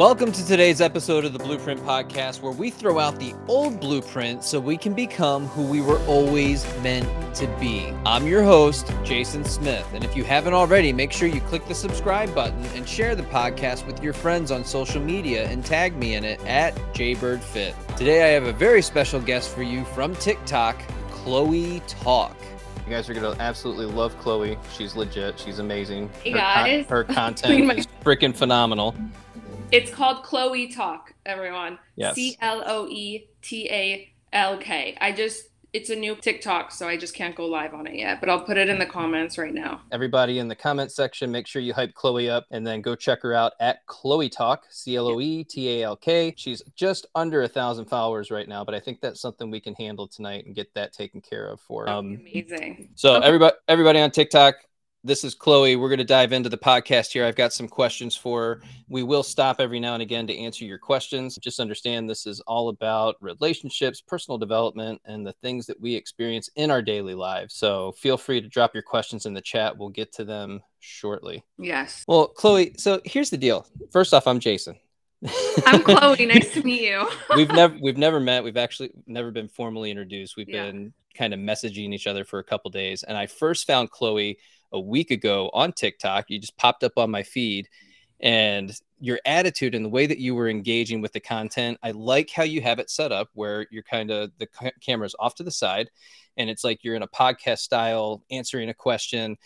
Welcome to today's episode of the Blueprint Podcast, where we throw out the old blueprint so we can become who we were always meant to be. I'm your host, Jason Smith. And if you haven't already, make sure you click the subscribe button and share the podcast with your friends on social media and tag me in it at JBirdFit. Today, I have a very special guest for you from TikTok, Chloe Talk. You guys are gonna absolutely love Chloe. She's legit. She's amazing. Hey her guys. her content is freaking phenomenal. It's called Chloe Talk, everyone. Yes. C L O E T A L K. I just, it's a new TikTok, so I just can't go live on it yet, but I'll put it in the comments right now. Everybody in the comment section, make sure you hype Chloe up and then go check her out at Chloe Talk, C L O E T A L K. She's just under a thousand followers right now, but I think that's something we can handle tonight and get that taken care of for. Um, Amazing. so Okay. everybody, everybody on TikTok, this is Chloe. We're going to dive into the podcast here. I've got some questions for her. We will stop every now and again to answer your questions. Just understand this is all about relationships, personal development, and the things that we experience in our daily lives. So feel free to drop your questions in the chat. We'll get to them shortly. Yes. Well, Chloe, so here's the deal. First off, I'm Jason. I'm Chloe. nice to meet you. we've never we've never met. We've actually never been formally introduced. We've Yeah. been kind of messaging each other for a couple days. And I first found Chloe a week ago on TikTok. You just popped up on my feed and your attitude and the way that you were engaging with the content. I like how you have it set up where you're kind of the ca- camera's off to the side and it's like you're in a podcast style answering a question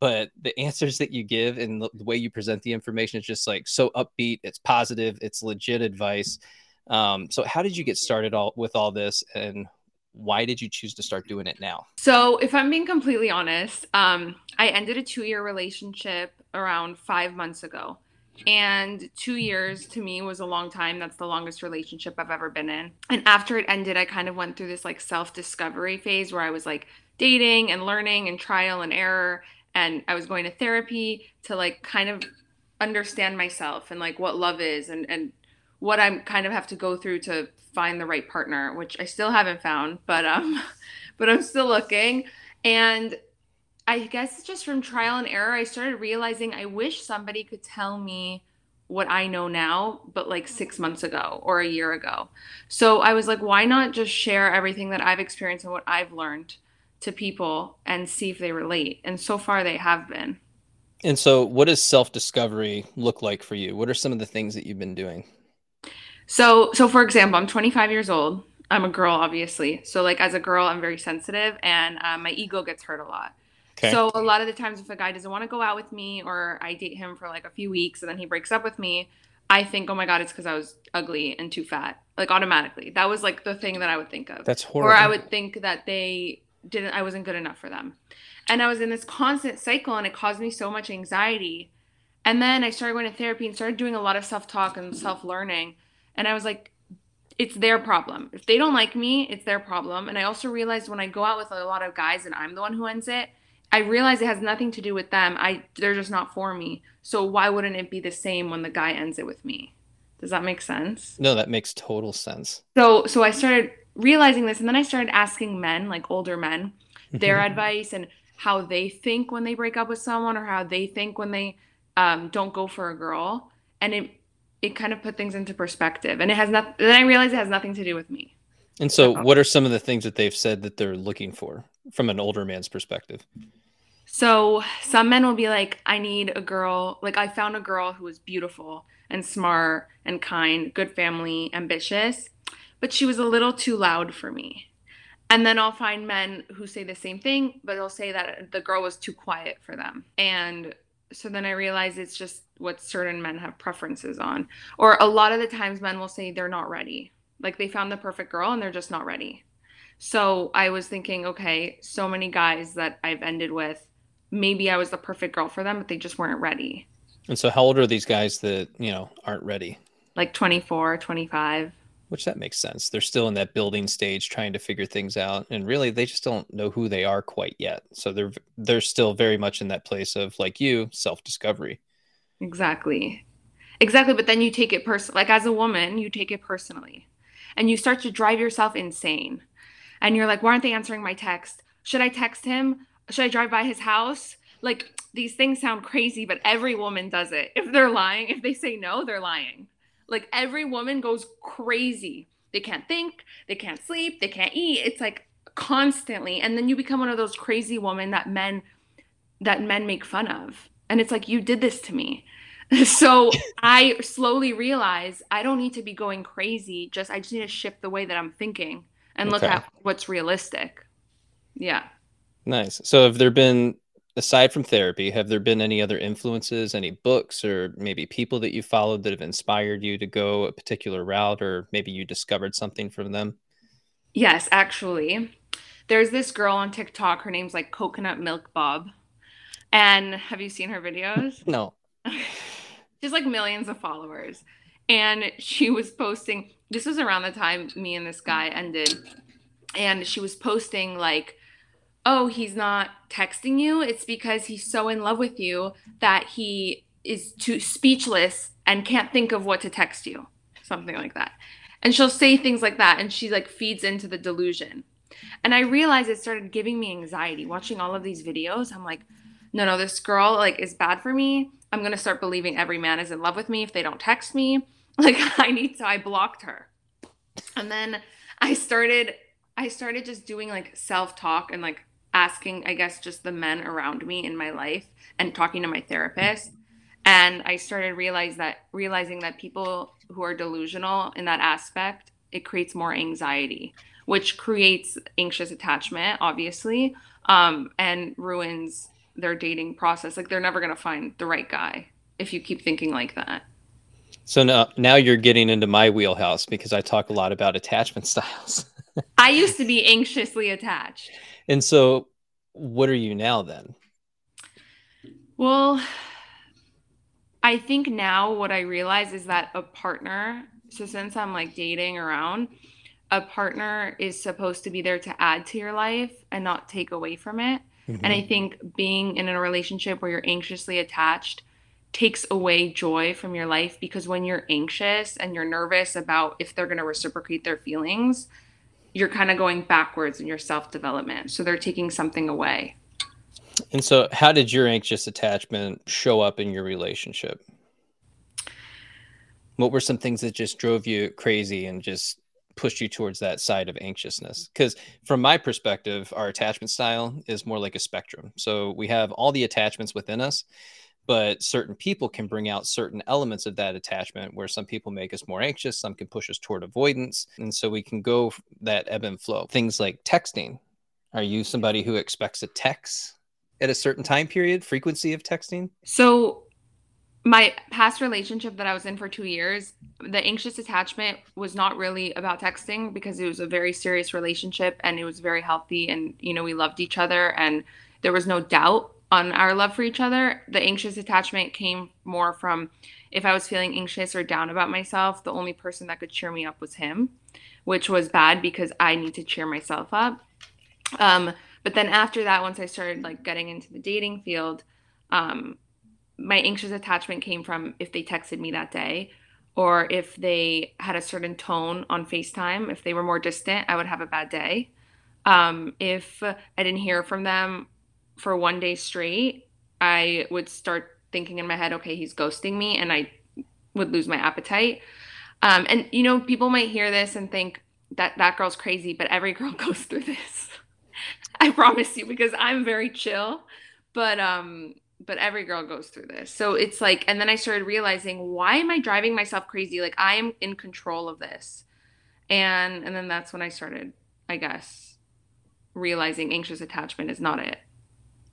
but the answers that you give and the, way you present the information is just like so upbeat it's positive it's legit advice um, so how did you get started all with all this and why did you choose to start doing it now So, if I'm being completely honest, um, I ended a two year relationship around five months ago. And two years to me was a long time. That's the longest relationship I've ever been in. And after it ended, I kind of went through this like self discovery phase where I was like dating and learning and trial and error. And I was going to therapy to like kind of understand myself and like what love is and, and what I'm kind of have to go through to find the right partner, which I still haven't found, but um but I'm still looking. And I guess just from trial and error, I started realizing I wish somebody could tell me what I know now, but like six months ago or a year ago. So I was like, why not just share everything that I've experienced and what I've learned to people and see if they relate? And so far, they have been. and so what does self-discovery look like for you what are some of the things that you've been doing So, so for example, I'm 25 years old. I'm a girl, obviously. So, like as a girl, I'm very sensitive, and um, my ego gets hurt a lot. okay So a lot of the times, if a guy doesn't want to go out with me, or I date him for like a few weeks and then he breaks up with me, I think, oh my god, it's because I was ugly and too fat. Like automatically, that was like the thing that I would think of. that's horrible Or I would think that they didn't, I wasn't good enough for them, and I was in this constant cycle, and it caused me so much anxiety. And then I started going to therapy and started doing a lot of self talk and self learning, and I was like, it's their problem. If they don't like me, it's their problem. And I also realized when I go out with a lot of guys and I'm the one who ends it, I realize it has nothing to do with them. I they're just not for me. So why wouldn't it be the same when the guy ends it with me? Does that make sense? no that makes total sense So so I started realizing this and then I started asking men, like older men, their advice and how they think when they break up with someone or how they think when they um, don't go for a girl. And it it kind of put things into perspective. And it has not then I realized it has nothing to do with me. and so what are some of the things that they've said that they're looking for from an older man's perspective So some men will be like, I need a girl. Like I found a girl who was beautiful and smart and kind, good family, ambitious, but she was a little too loud for me. And then I'll find men who say the same thing, but they'll say that the girl was too quiet for them. And so then I realize it's just what certain men have preferences on. Or a lot of the times men will say they're not ready. Like they found the perfect girl and they're just not ready. So I was thinking, okay, so many guys that I've ended with, maybe I was the perfect girl for them, but they just weren't ready. and so how old are these guys that you know aren't ready Like 24, 25. Which that makes sense. They're still in that building stage trying to figure things out and really they just don't know who they are quite yet. So they're they're still very much in that place of like you, self-discovery. Exactly. Exactly. But then you take it personal. Like as a woman, you take it personally and you start to drive yourself insane. And you're like, why aren't they answering my text? Should I text him? Should I drive by his house? Like these things sound crazy, but every woman does it. If they're lying, if they say no, they're lying. Like every woman goes crazy. They can't think, they can't sleep, they can't eat. It's like constantly. And then you become one of those crazy women that men that men make fun of. And it's like you did this to me. So I slowly realize I don't need to be going crazy. Just I just need to shift the way that I'm thinking and look at what's realistic. Yeah. Nice. So have there been aside from therapy, have there been any other influences, any books or maybe people that you followed that have inspired you to go a particular route or maybe you discovered something from them? Yes, actually. There's this girl on TikTok. Her name's like Coconut Milk Bob. And have you seen her videos? No. She's like millions of followers. And she was posting, this was around the time me and this guy ended. And she was posting, like, oh, he's not texting you. It's because he's so in love with you that he is too speechless and can't think of what to text you. Something like that. And she'll say things like that. And she like feeds into the delusion. And I realized it started giving me anxiety watching all of these videos. I'm like, no, no, this girl like is bad for me. I'm gonna start believing every man is in love with me if they don't text me. Like I need to I blocked her. And then I started I started just doing like self-talk and like asking, I guess, just the men around me in my life and talking to my therapist. And I started realize that realizing that people who are delusional in that aspect, it creates more anxiety, which creates anxious attachment, obviously, um, and ruins their dating process. Like they're never gonna find the right guy if you keep thinking like that. So now now you're getting into my wheelhouse because I talk a lot about attachment styles. I used to be anxiously attached. And so what are you now then? Well, I think now what I realize is that a partner, so since I'm like dating around, a partner is supposed to be there to add to your life and not take away from it. And I mm-hmm. think being in a relationship where you're anxiously attached takes away joy from your life because when you're anxious and you're nervous about if they're going to reciprocate their feelings, you're kind of going backwards in your self development. So they're taking something away. And so how did your anxious attachment show up in your relationship? What were some things that just drove you crazy and just pushed you towards that side of anxiousness? Because from my perspective, our attachment style is more like a spectrum. So we have all the attachments within us, but certain people can bring out certain elements of that attachment where some people make us more anxious, some can push us toward avoidance. And so we can go that ebb and flow. Things like texting. Are you somebody who expects a text at a certain time period, frequency of texting? So, my past relationship that I was in for two years, the anxious attachment was not really about texting because it was a very serious relationship and it was very healthy. And, you know, we loved each other and there was no doubt on our love for each other. The anxious attachment came more from if I was feeling anxious or down about myself, the only person that could cheer me up was him, which was bad because I need to cheer myself up. Um, but then after that, once I started like getting into the dating field, um, my anxious attachment came from if they texted me that day or if they had a certain tone on FaceTime. If they were more distant, I would have a bad day. Um, if I didn't hear from them for one day straight, I would start thinking in my head, okay, he's ghosting me, and I would lose my appetite. Um, and you know, people might hear this and think that that girl's crazy, but every girl goes through this. I promise you, because I'm very chill, but um, but every girl goes through this. So it's like, and then I started realizing, why am I driving myself crazy? Like I am in control of this, and and then that's when I started, I guess, realizing anxious attachment is not it.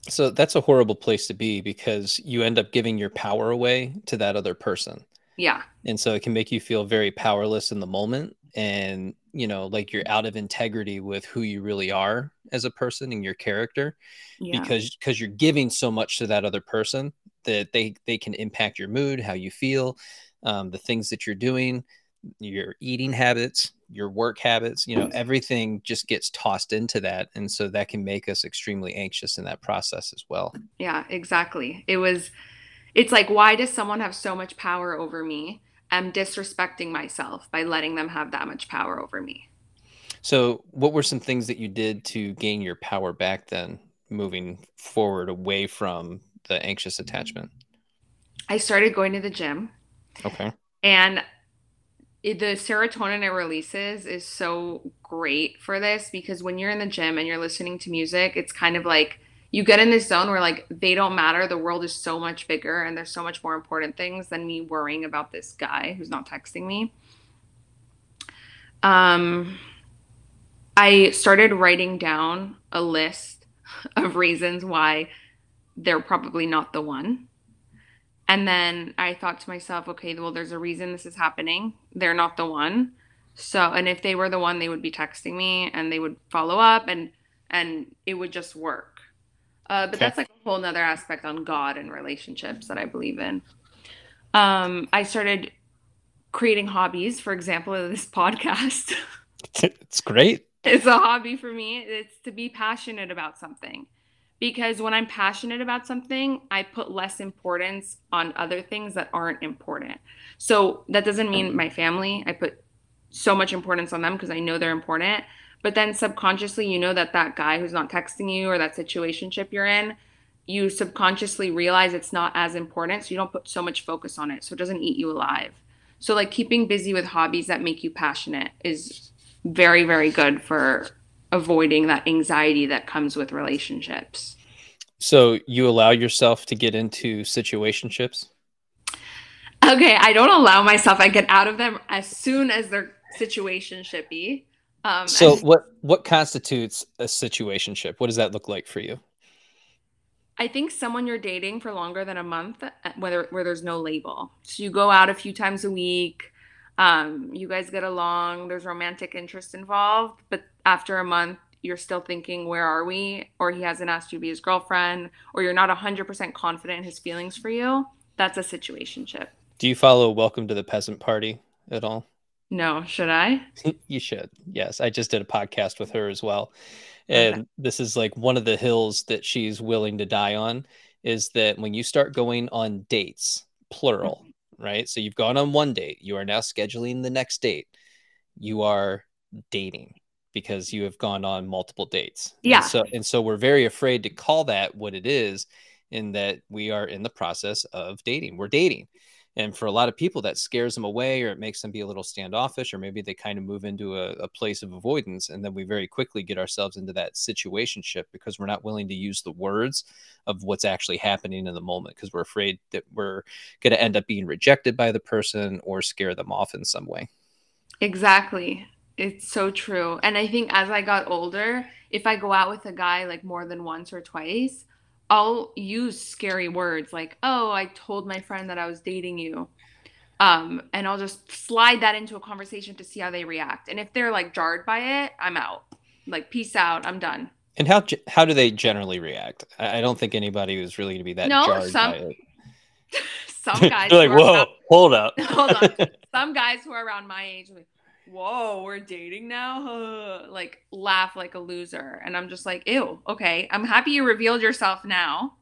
So that's a horrible place to be because you end up giving your power away to that other person. Yeah, And so it can make you feel very powerless in the moment and, you know, like you're out of integrity with who you really are as a person and your character yeah, because because you're giving so much to that other person that they they can impact your mood, how you feel, um, the things that you're doing, your eating habits, your work habits, you know, everything just gets tossed into that. And so that can make us extremely anxious in that process as well. yeah, exactly. It was, it's like, why does someone have so much power over me? I'm disrespecting myself by letting them have that much power over me. So, what were some things that you did to gain your power back then, moving forward away from the anxious attachment? I started going to the gym Okay. and it, the serotonin it releases is so great for this because when you're in the gym and you're listening to music, it's kind of like you get in this zone where like they don't matter. The world is so much bigger and there's so much more important things than me worrying about this guy who's not texting me. Um, I started writing down a list of reasons why they're probably not the one. And then I thought to myself, okay, well, there's a reason this is happening. They're not the one. So, and if they were the one, they would be texting me and they would follow up and and it would just work. Uh, but okay. that's like a whole nother aspect on God and relationships that I believe in. Um, I started creating hobbies, for example, this podcast. it's great. It's a hobby for me. It's to be passionate about something because when I'm passionate about something, I put less importance on other things that aren't important. So that doesn't mean mm-hmm. my family, I put so much importance on them because I know they're important. But then subconsciously, you know that that guy who's not texting you or that situationship you're in, you subconsciously realize it's not as important. So you don't put so much focus on it. So it doesn't eat you alive. So, like, keeping busy with hobbies that make you passionate is very, very good for avoiding that anxiety that comes with relationships. So you allow yourself to get into situationships? Okay, I don't allow myself. I get out of them as soon as they're situationshipy. Um, so what what constitutes a situationship? What does that look like for you? I think someone you're dating for longer than a month, whether where there's no label. So you go out a few times a week, um, you guys get along, there's romantic interest involved, but after a month, you're still thinking, where are we? Or he hasn't asked you to be his girlfriend, or you're not 100% confident in his feelings for you, that's a situationship. Do you follow Welcome to the Peasant Party at all? No, should I? you should. Yes, I just did a podcast with her as well. And okay. this is like one of the hills that she's willing to die on is that when you start going on dates, plural, mm-hmm. right? So you've gone on one date, you are now scheduling the next date. You are dating because you have gone on multiple dates. Yeah. And so and so we're very afraid to call that what it is in that we are in the process of dating. We're dating. And for a lot of people, that scares them away or it makes them be a little standoffish, or maybe they kind of move into a, a place of avoidance. And then we very quickly get ourselves into that situationship because we're not willing to use the words of what's actually happening in the moment because we're afraid that we're going to end up being rejected by the person or scare them off in some way. Exactly. It's so true. And I think as I got older, if I go out with a guy like more than once or twice, I'll use scary words like, "Oh, I told my friend that I was dating you." Um, and I'll just slide that into a conversation to see how they react. And if they're like jarred by it, I'm out. Like, peace out. I'm done. And how how do they generally react? I don't think anybody is really going to be that no, jarred some, by it. some guys. They're like, whoa, around, hold up. hold on. Some guys who are around my age, like, whoa, we're dating now? like, laugh like a loser. And I'm just like, ew, okay. I'm happy you revealed yourself now.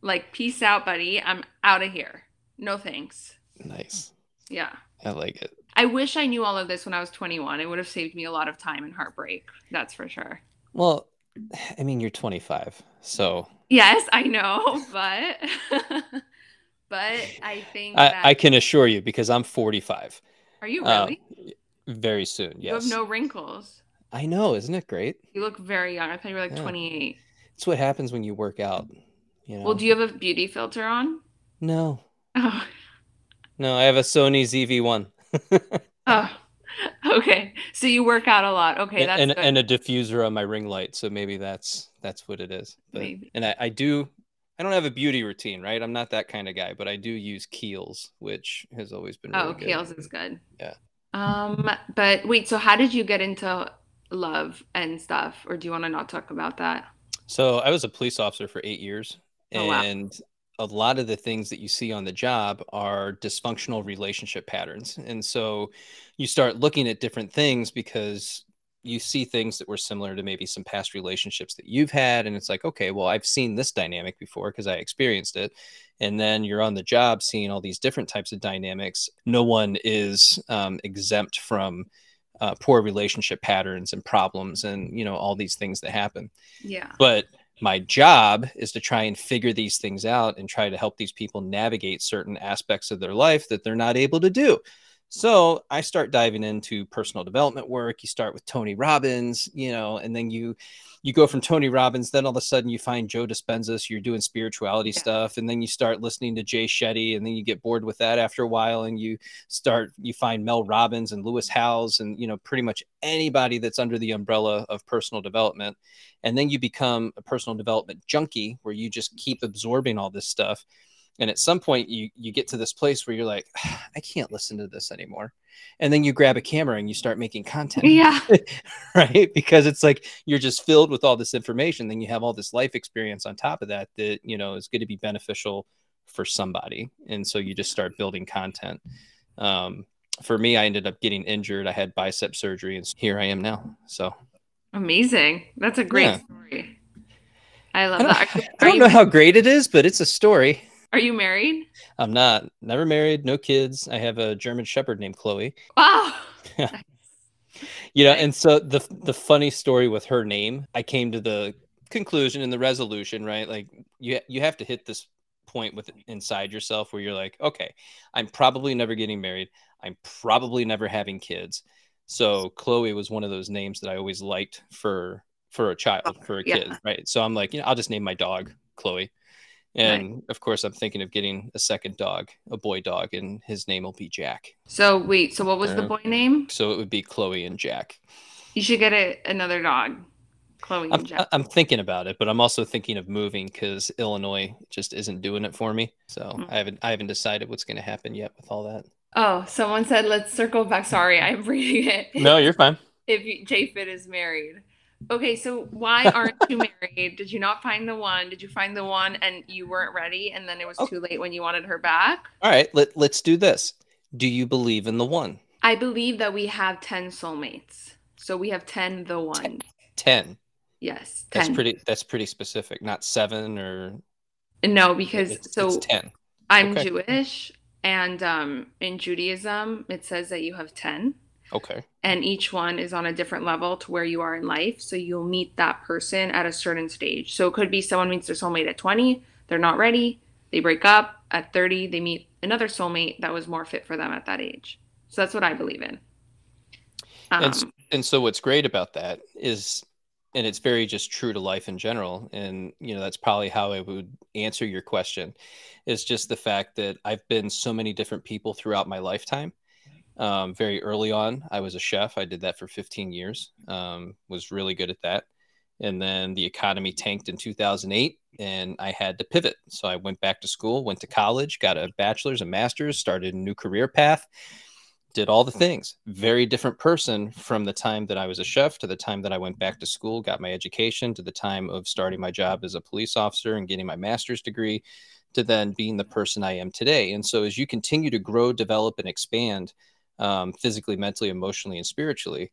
Like, peace out, buddy. I'm out of here. No thanks. Nice. Yeah. I like it. I wish I knew all of this when I was 21. It would have saved me a lot of time and heartbreak. That's for sure. Well, I mean, you're 25. So. Yes, I know, but. but I think. I, I, can assure you because I'm 45. Are you really? Um, very soon, yes. You have no wrinkles. I know, isn't it great? You look very young. I thought you were like yeah. 28. It's what happens when you work out. You know? Well, do you have a beauty filter on? No. Oh. No, I have a Sony ZV-1. oh. Okay. So you work out a lot. Okay, that's and, and, a diffuser on my ring light. So maybe that's that's what it is. But, maybe. And I, I do I don't have a beauty routine, right? I'm not that kind of guy, but I do use Kiehl's, which has always been oh, really Oh, good. Kiehl's is good. Yeah. Um, but wait, so how did you get into love and stuff, or do you want to not talk about that? So I was a police officer for eight years, oh, and wow. a lot of the things that you see on the job are dysfunctional relationship patterns. And so you start looking at different things because you see things that were similar to maybe some past relationships that you've had and it's like okay well i've seen this dynamic before because i experienced it. And then you're on the job seeing all these different types of dynamics. No one is um, exempt from uh, poor relationship patterns and problems and you know all these things that happen. Yeah. But my job is to try and figure these things out and try to help these people navigate certain aspects of their life that they're not able to do So I start diving into personal development work. You start with Tony Robbins, you know, and then you you go from Tony Robbins, then all of a sudden you find Joe Dispenza, so you're doing spirituality yeah. stuff, and then you start listening to Jay Shetty, and then you get bored with that after a while, and you start you find Mel Robbins and Lewis Howes, and you know pretty much anybody that's under the umbrella of personal development, and then you become a personal development junkie where you just keep absorbing all this stuff and at some point you you get to this place where you're like i can't listen to this anymore. And then you grab a camera and you start making content. Yeah. Right? Because it's like you're just filled with all this information. Then you have all this life experience on top of that that you know is going to be beneficial for somebody. And so you just start building content. Um, for me i ended up getting injured. I had bicep surgery and here i am now. So amazing. That's a great yeah. story. I love I that. I don't know how great it is but it's a story are you married? I'm not. Never married. No kids. I have a German Shepherd named Chloe. Oh, wow. you know, and so the the funny story with her name, I came to the conclusion and the resolution, right? Like you you have to hit this point with inside yourself where you're like, okay, I'm probably never getting married. I'm probably never having kids. So Chloe was one of those names that I always liked for for a child, oh, for a kid, yeah. right? So I'm like, you know, I'll just name my dog Chloe. And right. of course, I'm thinking of getting a second dog, a boy dog, and his name will be Jack. So wait, so what was uh, the boy name? So it would be Chloe and Jack. You should get a, another dog, Chloe I'm, Jack. I'm thinking about it, but I'm also thinking of moving because Illinois just isn't doing it for me. So mm-hmm. I haven't I haven't decided what's going to happen yet with all that. Oh, someone said let's circle back. Sorry, I'm reading it. No, you're fine. if J Fit is married. Okay, so why aren't you married? Did you not find the one? Did you find the one and you weren't ready and then it was too late when you wanted her back? All right, let, let's do this. Do you believe in the one? I believe that we have 10 soulmates. So we have 10 the one. 10. Yes. 10. That's pretty that's pretty specific, not 7 or No, because it's, so it's 10. I'm okay. Jewish and um in Judaism it says that you have 10. Okay. And each one is on a different level to where you are in life. So you'll meet that person at a certain stage. So it could be someone meets their soulmate at 20, they're not ready, they break up. At 30, they meet another soulmate that was more fit for them at that age. So that's what I believe in. Um, and, and so what's great about that is and it's very just true to life in general and you know that's probably how i would answer your question is just the fact that i've been so many different people throughout my lifetime um, very early on. I was a chef. I did that for 15 years. Um, was really good at that. And then the economy tanked in 2008, and I had to pivot. So I went back to school, went to college, got a bachelor's, a master's, started a new career path, did all the things. Very different person from the time that I was a chef to the time that I went back to school, got my education, to the time of starting my job as a police officer and getting my master's degree, to then being the person I am today. And so as you continue to grow, develop, and expand, um, physically, mentally, emotionally, and spiritually,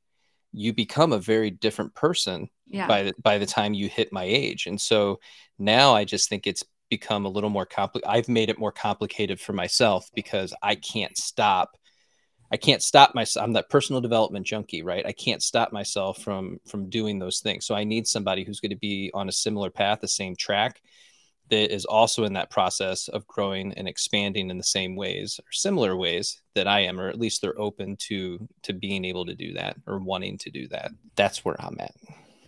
you become a very different person yeah. by the, by the time you hit my age. And so now I just think it's become a little more complicated. I've made it more complicated for myself because I can't stop. I can't stop myself. I'm that personal development junkie, right? I can't stop myself from from doing those things. So I need somebody who's going to be on a similar path, the same track, that is also in that process of growing and expanding in the same ways or similar ways that I am, or at least they're open to to being able to do that or wanting to do that. That's where I'm at.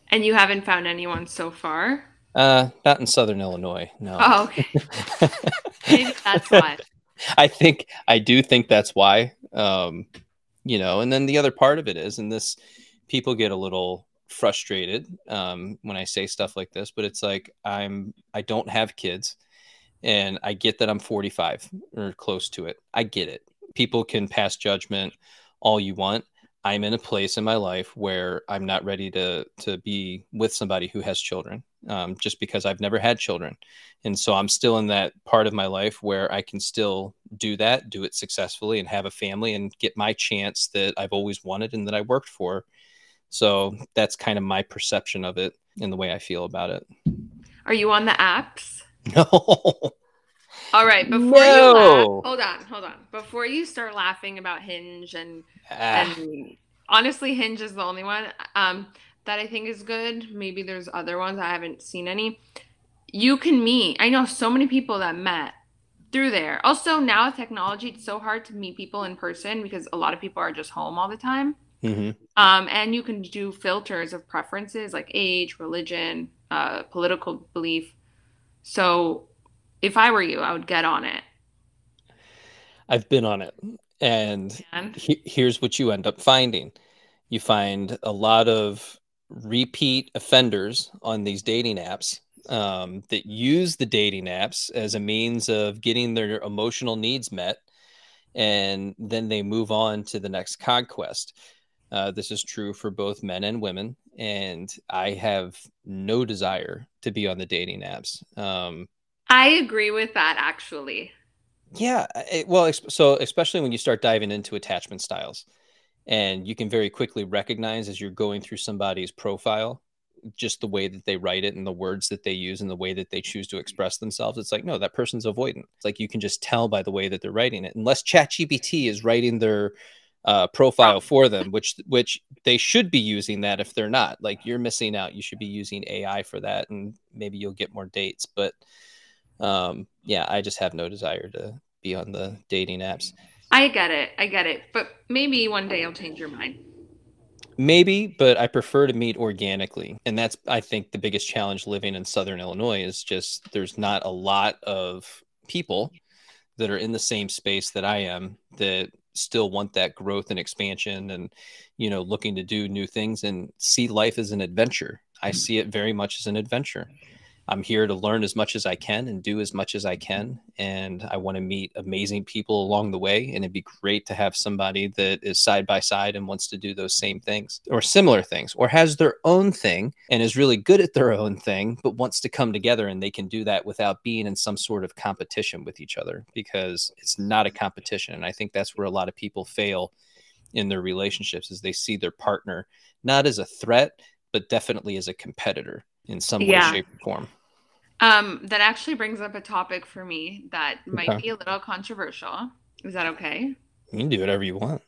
And you haven't found anyone so far? Uh, not in Southern Illinois. No. Oh, okay. Maybe that's why. I think I do think that's why. Um, you know, and then the other part of it is, and this people get a little frustrated um, when I say stuff like this, but it's like I'm I don't have kids, and I get that I'm 45 or close to it. I get it. People can pass judgment all you want. I'm in a place in my life where I'm not ready to to be with somebody who has children, um, just because I've never had children, and so I'm still in that part of my life where I can still do that, do it successfully, and have a family and get my chance that I've always wanted and that I worked for so that's kind of my perception of it and the way I feel about it. Are you on the apps? No. All right, before no. you laugh, hold on, hold on. Before you start laughing about Hinge and ah. and honestly, Hinge is the only one um, that I think is good. Maybe there's other ones I haven't seen any. You can meet. I know so many people that met through there. Also, now with technology, it's so hard to meet people in person because a lot of people are just home all the time. Mm-hmm. Um, and you can do filters of preferences like age, religion, uh, political belief. So, if I were you, I would get on it. I've been on it, and, and? He- here's what you end up finding: you find a lot of repeat offenders on these dating apps um, that use the dating apps as a means of getting their emotional needs met, and then they move on to the next conquest. Uh, this is true for both men and women, and I have no desire to be on the dating apps. Um, I agree with that, actually. Yeah, it, well, so especially when you start diving into attachment styles, and you can very quickly recognize as you're going through somebody's profile just the way that they write it and the words that they use and the way that they choose to express themselves. It's like, no, that person's avoidant. It's like you can just tell by the way that they're writing it. Unless ChatGPT is writing their uh, profile for them, which which they should be using that if they're not. Like you're missing out. You should be using AI for that, and maybe you'll get more dates. But um, yeah, I just have no desire to be on the dating apps. I get it. I get it. But maybe one day I'll change your mind. Maybe, but I prefer to meet organically. And that's, I think, the biggest challenge living in Southern Illinois is just there's not a lot of people that are in the same space that I am that still want that growth and expansion and, you know, looking to do new things and see life as an adventure. I mm. see it very much as an adventure. I'm here to learn as much as I can and do as much as I can. Mm-hmm. And I want to meet amazing people along the way. And it'd be great to have somebody that is side by side and wants to do those same things or similar things or has their own thing and is really good at their own thing, but wants to come together and they can do that without being in some sort of competition with each other because it's not a competition. And I think that's where a lot of people fail in their relationships is they see their partner not as a threat, but definitely as a competitor in some yeah. way, shape, or form. Um, that actually brings up a topic for me that might okay. be a little controversial. Is that okay? You can do whatever you want.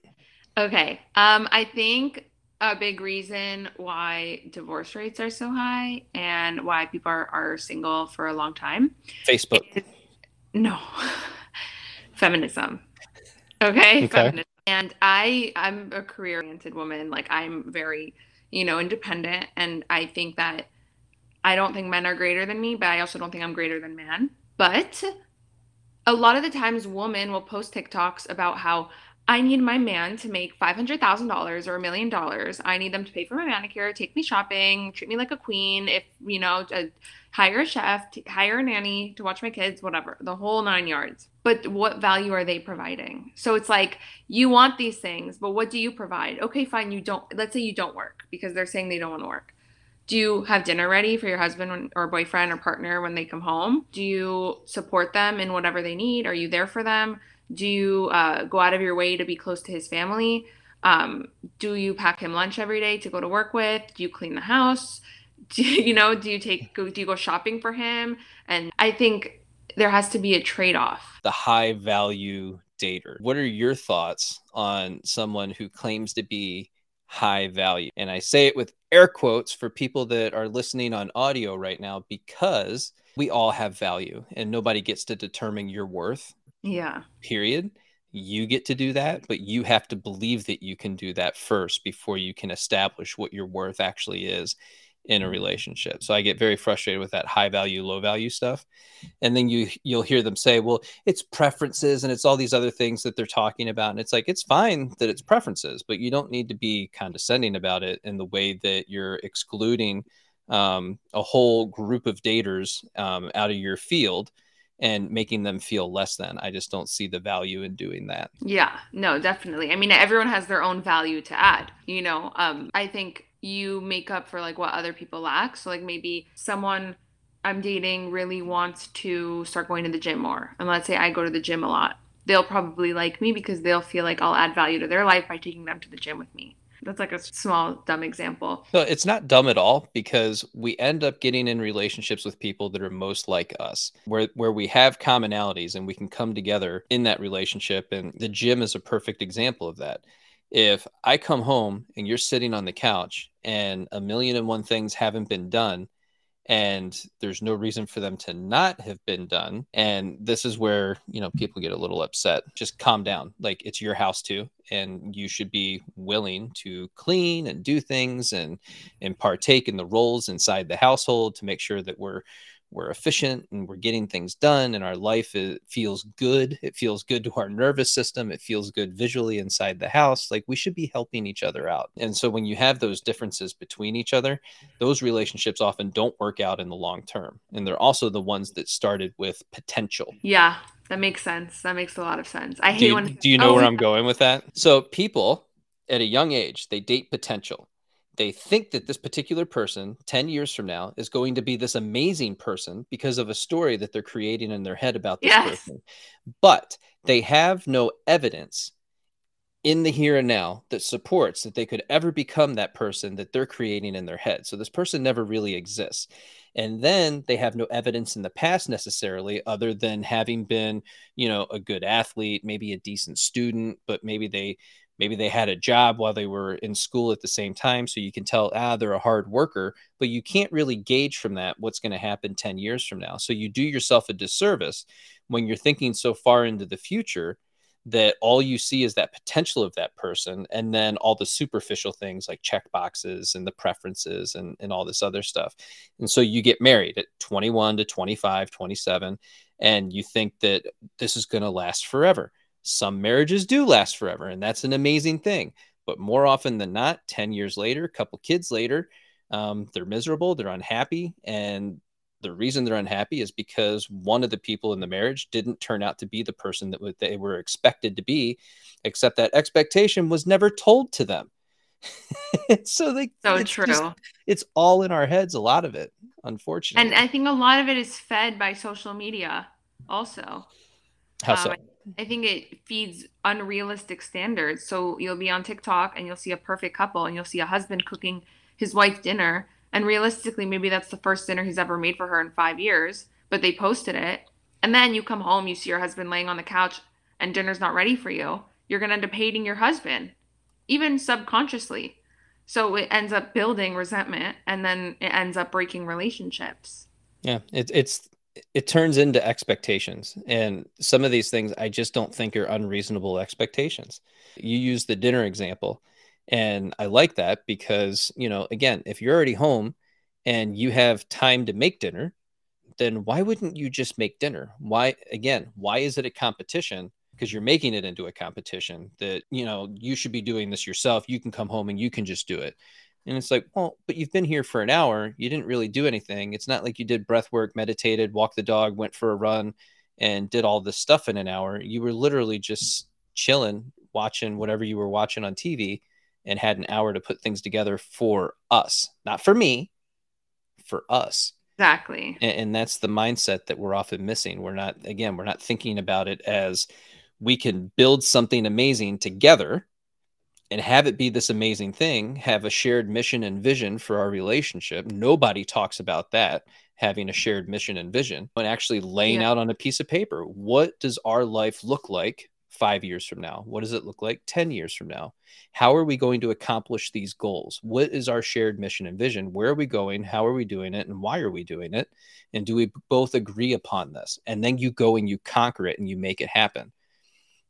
Okay. Um, I think a big reason why divorce rates are so high and why people are, are single for a long time. Facebook. Is, no. Feminism. Okay. okay. Feminism. And I I'm a career oriented woman. Like I'm very, you know, independent and I think that I don't think men are greater than me, but I also don't think I'm greater than man. But a lot of the times, women will post TikToks about how I need my man to make $500,000 or a million dollars. I need them to pay for my manicure, take me shopping, treat me like a queen. If, you know, hire a chef, hire a nanny to watch my kids, whatever, the whole nine yards. But what value are they providing? So it's like, you want these things, but what do you provide? Okay, fine, you don't, let's say you don't work because they're saying they don't want to work do you have dinner ready for your husband or boyfriend or partner when they come home? Do you support them in whatever they need? Are you there for them? Do you uh, go out of your way to be close to his family? Um, do you pack him lunch every day to go to work with? Do you clean the house? Do you, know? Do you take? do you go shopping for him? And I think there has to be a trade off. The high value dater. What are your thoughts on someone who claims to be high value. And I say it with air quotes for people that are listening on audio right now because we all have value and nobody gets to determine your worth. Yeah. Period. You get to do that, but you have to believe that you can do that first before you can establish what your worth actually is in a relationship. So I get very frustrated with that high value, low value stuff. And then you you'll hear them say, "Well, it's preferences and it's all these other things that they're talking about." And it's like it's fine that it's preferences, but you don't need to be condescending about it in the way that you're excluding um, a whole group of daters um, out of your field and making them feel less than. I just don't see the value in doing that. Yeah, no, definitely. I mean, everyone has their own value to add. You know, um, I think you make up for like what other people lack. So like maybe someone I'm dating really wants to start going to the gym more. And let's say I go to the gym a lot. They'll probably like me because they'll feel like I'll add value to their life by taking them to the gym with me. That's like a small dumb example. No, it's not dumb at all because we end up getting in relationships with people that are most like us, where where we have commonalities and we can come together in that relationship. And the gym is a perfect example of that if I come home and you're sitting on the couch and a million and one things haven't been done, and there's no reason for them to not have been done and this is where you know people get a little upset just calm down. Like it's your house too and you should be willing to clean and do things and and partake in the roles inside the household to make sure that we're we're efficient and we're getting things done and our life it feels good. It feels good to our nervous system. It feels good visually inside the house. Like we should be helping each other out. And so when you have those differences between each other those relationships often don't work out in the long term. And they're also the ones that started with potential. Yeah that makes sense. That makes a lot of sense. I hate do you, when do you know oh, where i'm going with that? So people at a young age they date potential they think that this particular person 10 years from now is going to be this amazing person because of a story that they're creating in their head about this yes. person. But they have no evidence in the here and now that supports that they could ever become that person that they're creating in their head. So this person never really exists. And then they have no evidence in the past necessarily other than having been you know a good athlete maybe a decent student but maybe they maybe they had a job while they were in school at the same time so you can tell ah they're a hard worker but you can't really gauge from that what's going to happen 10 years from now. So you do yourself a disservice when you're thinking so far into the future that all you see is that potential of that person and then all the superficial things like check boxes and the preferences and, and all this other stuff. And so you get married at 21 to 25 27 and you think that this is going to last forever some marriages do last forever, and that's an amazing thing. But more often than not, 10 years later, a couple kids later, um, they're miserable, they're unhappy. And the reason they're unhappy is because one of the people in the marriage didn't turn out to be the person that they were expected to be, except that expectation was never told to them. so they so it's true. Just, it's all in our heads, a lot of it, unfortunately. And I think a lot of it is fed by social media also. How so? Um, I think it feeds unrealistic standards. So you'll be on TikTok and you'll see a perfect couple and you'll see a husband cooking his wife dinner. And realistically, maybe that's the first dinner he's ever made for her in five years, but they posted it. And then you come home, you see your husband laying on the couch and dinner's not ready for you. You're going to end up hating your husband, even subconsciously. So it ends up building resentment and then it ends up breaking relationships. Yeah, it, it's it turns into expectations. And some of these things i just don't think are unreasonable expectations. You use the dinner example and i like that because you know again if you're already home and you have time to make dinner then why wouldn't you just make dinner? Why again why is it a competition? Because you're making it into a competition that you know you should be doing this yourself. You can come home and you can just do it and it's like, well, but you've been here for an hour. You didn't really do anything. It's not like you did breath work, meditated, walked the dog, went for a run, and did all this stuff in an hour. You were literally just chilling, watching whatever you were watching on TV, and had an hour to put things together for us, not for me, for us. Exactly. And, and that's the mindset that we're often missing. We're not, again, we're not thinking about it as we can build something amazing together and have it be this amazing thing, have a shared mission and vision for our relationship. Nobody talks about that, having a shared mission and vision, but actually laying yeah. out on a piece of paper what does our life look like five years from now? What does it look like 10 years from now? How are we going to accomplish these goals? What is our shared mission and vision? Where are we going? How are we doing it? And why are we doing it? And do we both agree upon this? And then you go and you conquer it and you make it happen.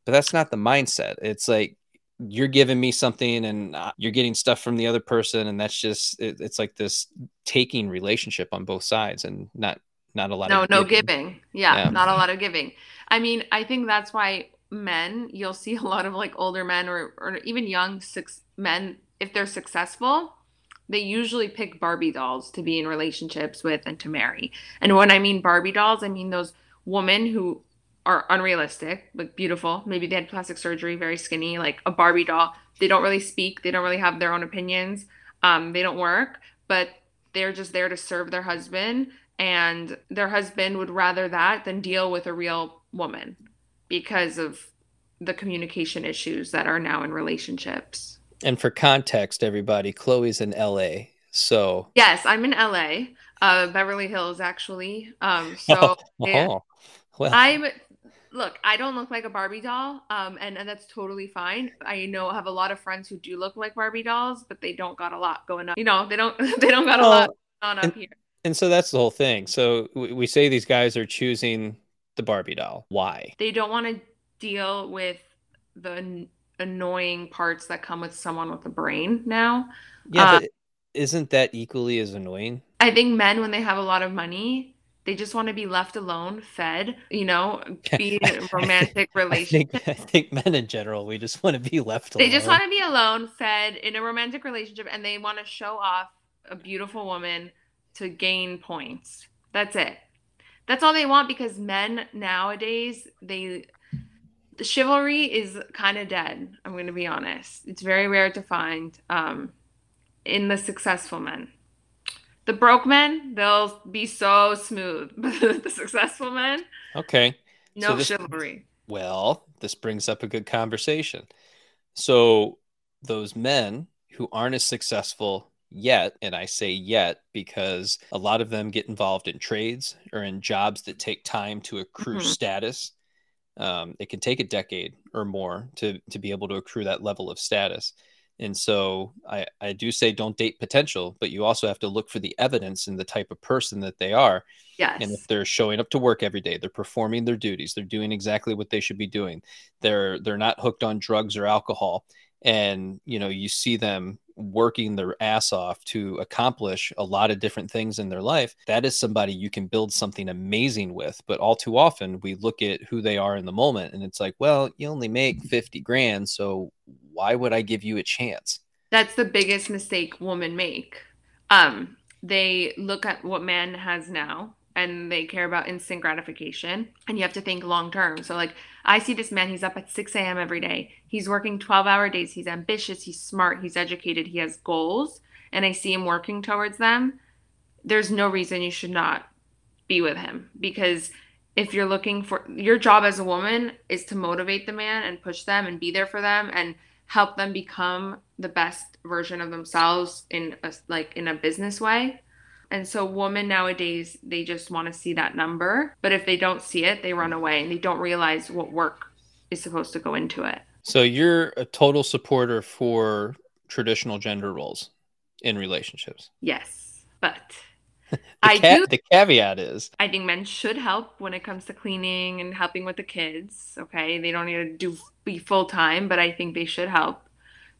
But that's not the mindset. It's like, you're giving me something and uh, you're getting stuff from the other person and that's just it, it's like this taking relationship on both sides and not not a lot no, of no giving. giving. Yeah, yeah, not a lot of giving. I mean, I think that's why men, you'll see a lot of like older men or, or even young six men, if they're successful, they usually pick Barbie dolls to be in relationships with and to marry. And when I mean Barbie dolls, I mean those women who are unrealistic, like beautiful. Maybe they had plastic surgery, very skinny, like a Barbie doll. They don't really speak. They don't really have their own opinions. Um, they don't work, but they're just there to serve their husband. And their husband would rather that than deal with a real woman because of the communication issues that are now in relationships. And for context, everybody, Chloe's in LA. So yes, I'm in LA, uh, Beverly Hills, actually. Um, so oh, oh. Well. I'm look, I don't look like a Barbie doll, um, and, and that's totally fine. I know I have a lot of friends who do look like Barbie dolls, but they don't got a lot going on. You know, they don't they don't got a lot on up and, here. And so that's the whole thing. So we, we say these guys are choosing the Barbie doll. Why? They don't want to deal with the annoying parts that come with someone with a brain now. Yeah, uh, but isn't that equally as annoying? I think men, when they have a lot of money, they just want to be left alone, fed, you know, be in romantic relationship. I think, I think, men in general, we just want to be left alone. They just want to be alone, fed in a romantic relationship, and they want to show off a beautiful woman to gain points. That's it. That's all they want because men nowadays, they the chivalry is kind of dead. I'm going to be honest. It's very rare to find um, in the successful men. The broke men, they'll be so smooth. The successful men, okay, no so this, chivalry. Well, this brings up a good conversation. So those men who aren't as successful yet, and I say yet because a lot of them get involved in trades or in jobs that take time to accrue mm-hmm. status. Um, it can take a decade or more to to be able to accrue that level of status. And so I, I do say don't date potential, but you also have to look for the evidence in the type of person that they are. Yes. And if they're showing up to work every day, they're performing their duties, they're doing exactly what they should be doing. They're they're not hooked on drugs or alcohol. And you know, you see them working their ass off to accomplish a lot of different things in their life, that is somebody you can build something amazing with. But all too often, we look at who they are in the moment and it's like, well, you only make 50 grand. So why would I give you a chance? That's the biggest mistake women make. Um, they look at what man has now and they care about instant gratification and you have to think long term. So like i see this man he's up at 6 a.m every day. He's working 12 hour days. He's ambitious. He's smart. He's educated. He has goals and i see him working towards them. There's no reason you should not be with him because if you're looking for your job as a woman is to motivate the man and push them and be there for them and help them become the best version of themselves in a like in a business way and so women nowadays, they just want to see that number. But if they don't see it, they run away and they don't realize what work is supposed to go into it. So you're a total supporter for traditional gender roles in relationships. Yes. But I ca- do the caveat is I think men should help when it comes to cleaning and helping with the kids. Okay. They don't need to do be full time, but I think they should help.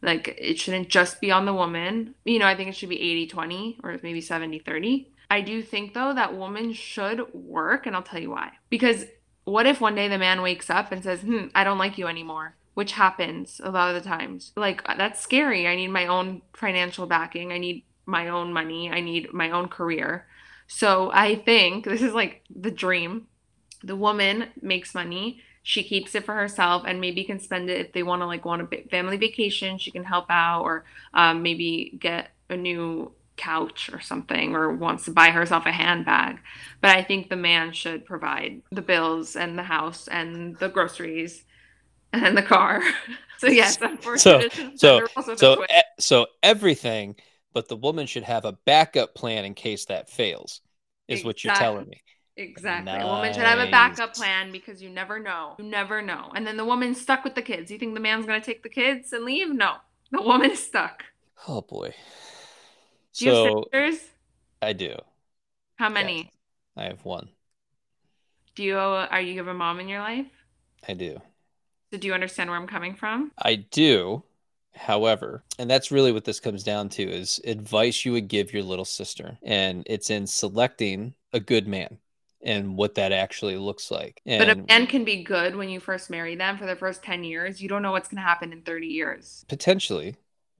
Like it shouldn't just be on the woman. You know, I think it should be 80 20 or maybe 70 30. I do think though that woman should work, and I'll tell you why. Because what if one day the man wakes up and says, hmm, I don't like you anymore? Which happens a lot of the times. Like, that's scary. I need my own financial backing. I need my own money. I need my own career. So I think this is like the dream. The woman makes money she keeps it for herself and maybe can spend it if they want to like want a family vacation she can help out or um, maybe get a new couch or something or wants to buy herself a handbag. But i think the man should provide the bills and the house and the groceries and the car. So yes so so so, so everything but the woman should have a backup plan in case that fails is exactly. what you're telling me Exactly. Nice. A woman should have a backup plan because you never know. You never know. And then the woman's stuck with the kids. You think the man's going to take the kids and leave? No. The woman is stuck. Oh boy. Do so, you have sisters? I do. How many? I have one. Do you are you have a mom in your life? I do. So do you understand where I'm coming from? I do. However, and that's really what this comes down to is advice you would give your little sister. And it's in selecting a good man and what that actually looks like. And but a man can be good when you first marry them for the first 10 years. You don't know what's going to happen in 30 years. Potentially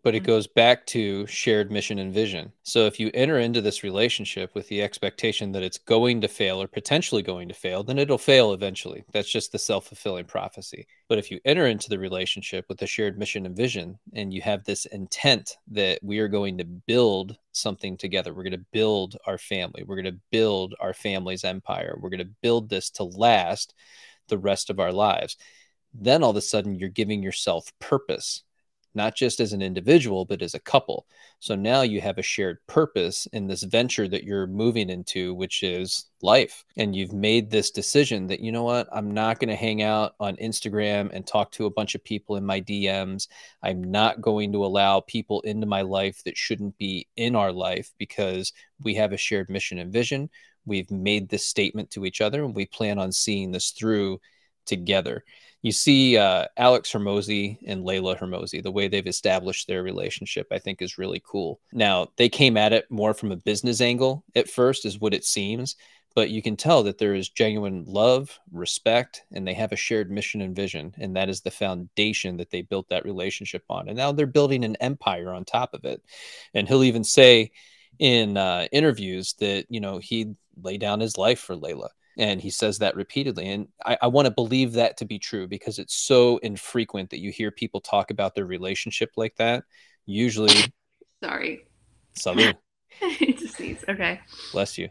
but it mm-hmm. goes back to shared mission and vision. So if you enter into this relationship with the expectation that it's going to fail or potentially going to fail, then it'll fail eventually. That's just the self fulfilling prophecy. But if you enter into the relationship with a shared mission and vision, and you have this intent that we are going to build something together, we're going to build our family, we're going to build our family's empire, we're going to build this to last the rest of our lives, then all of a sudden you're giving yourself purpose not just as an individual, but as a couple. So now you have a shared purpose in this venture that you're moving into, which is life. And you've made this decision that, you know what, I'm not going to hang out on Instagram and talk to a bunch of people in my DMs. I'm not going to allow people into my life that shouldn't be in our life because we have a shared mission and vision. We've made this statement to each other and we plan on seeing this through together you see uh, Alex Hormozi and Leila Hormozi, the way they've established their relationship, I think is really cool. Now, they came at it more from a business angle at first, is what it seems, but you can tell that there is genuine love, respect, and they have a shared mission and vision. And that is the foundation that they built that relationship on. And now they're building an empire on top of it. And he'll even say in uh, interviews that, you know, he'd lay down his life for Leila and he says that repeatedly and i, I want to believe that to be true because it's so infrequent that you hear people talk about their relationship like that usually sorry. Salud it's a sneeze okay. Bless you.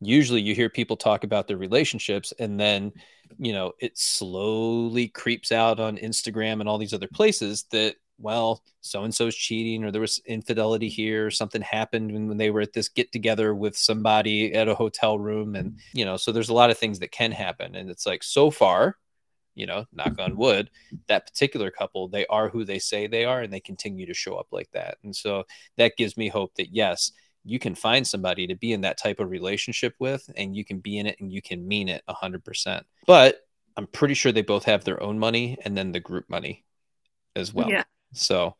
Usually you hear people talk about their relationships and then you know it slowly creeps out on instagram and all these other places that well, so and so's cheating, or there was infidelity here, or something happened when, when they were at this get together with somebody at a hotel room. And, you know, so there's a lot of things that can happen. And it's like, so far, you know, knock on wood, that particular couple, they are who they say they are, and they continue to show up like that. And so that gives me hope that, yes, you can find somebody to be in that type of relationship with, and you can be in it and you can mean it 100%. But I'm pretty sure they both have their own money and then the group money as well. Yeah. So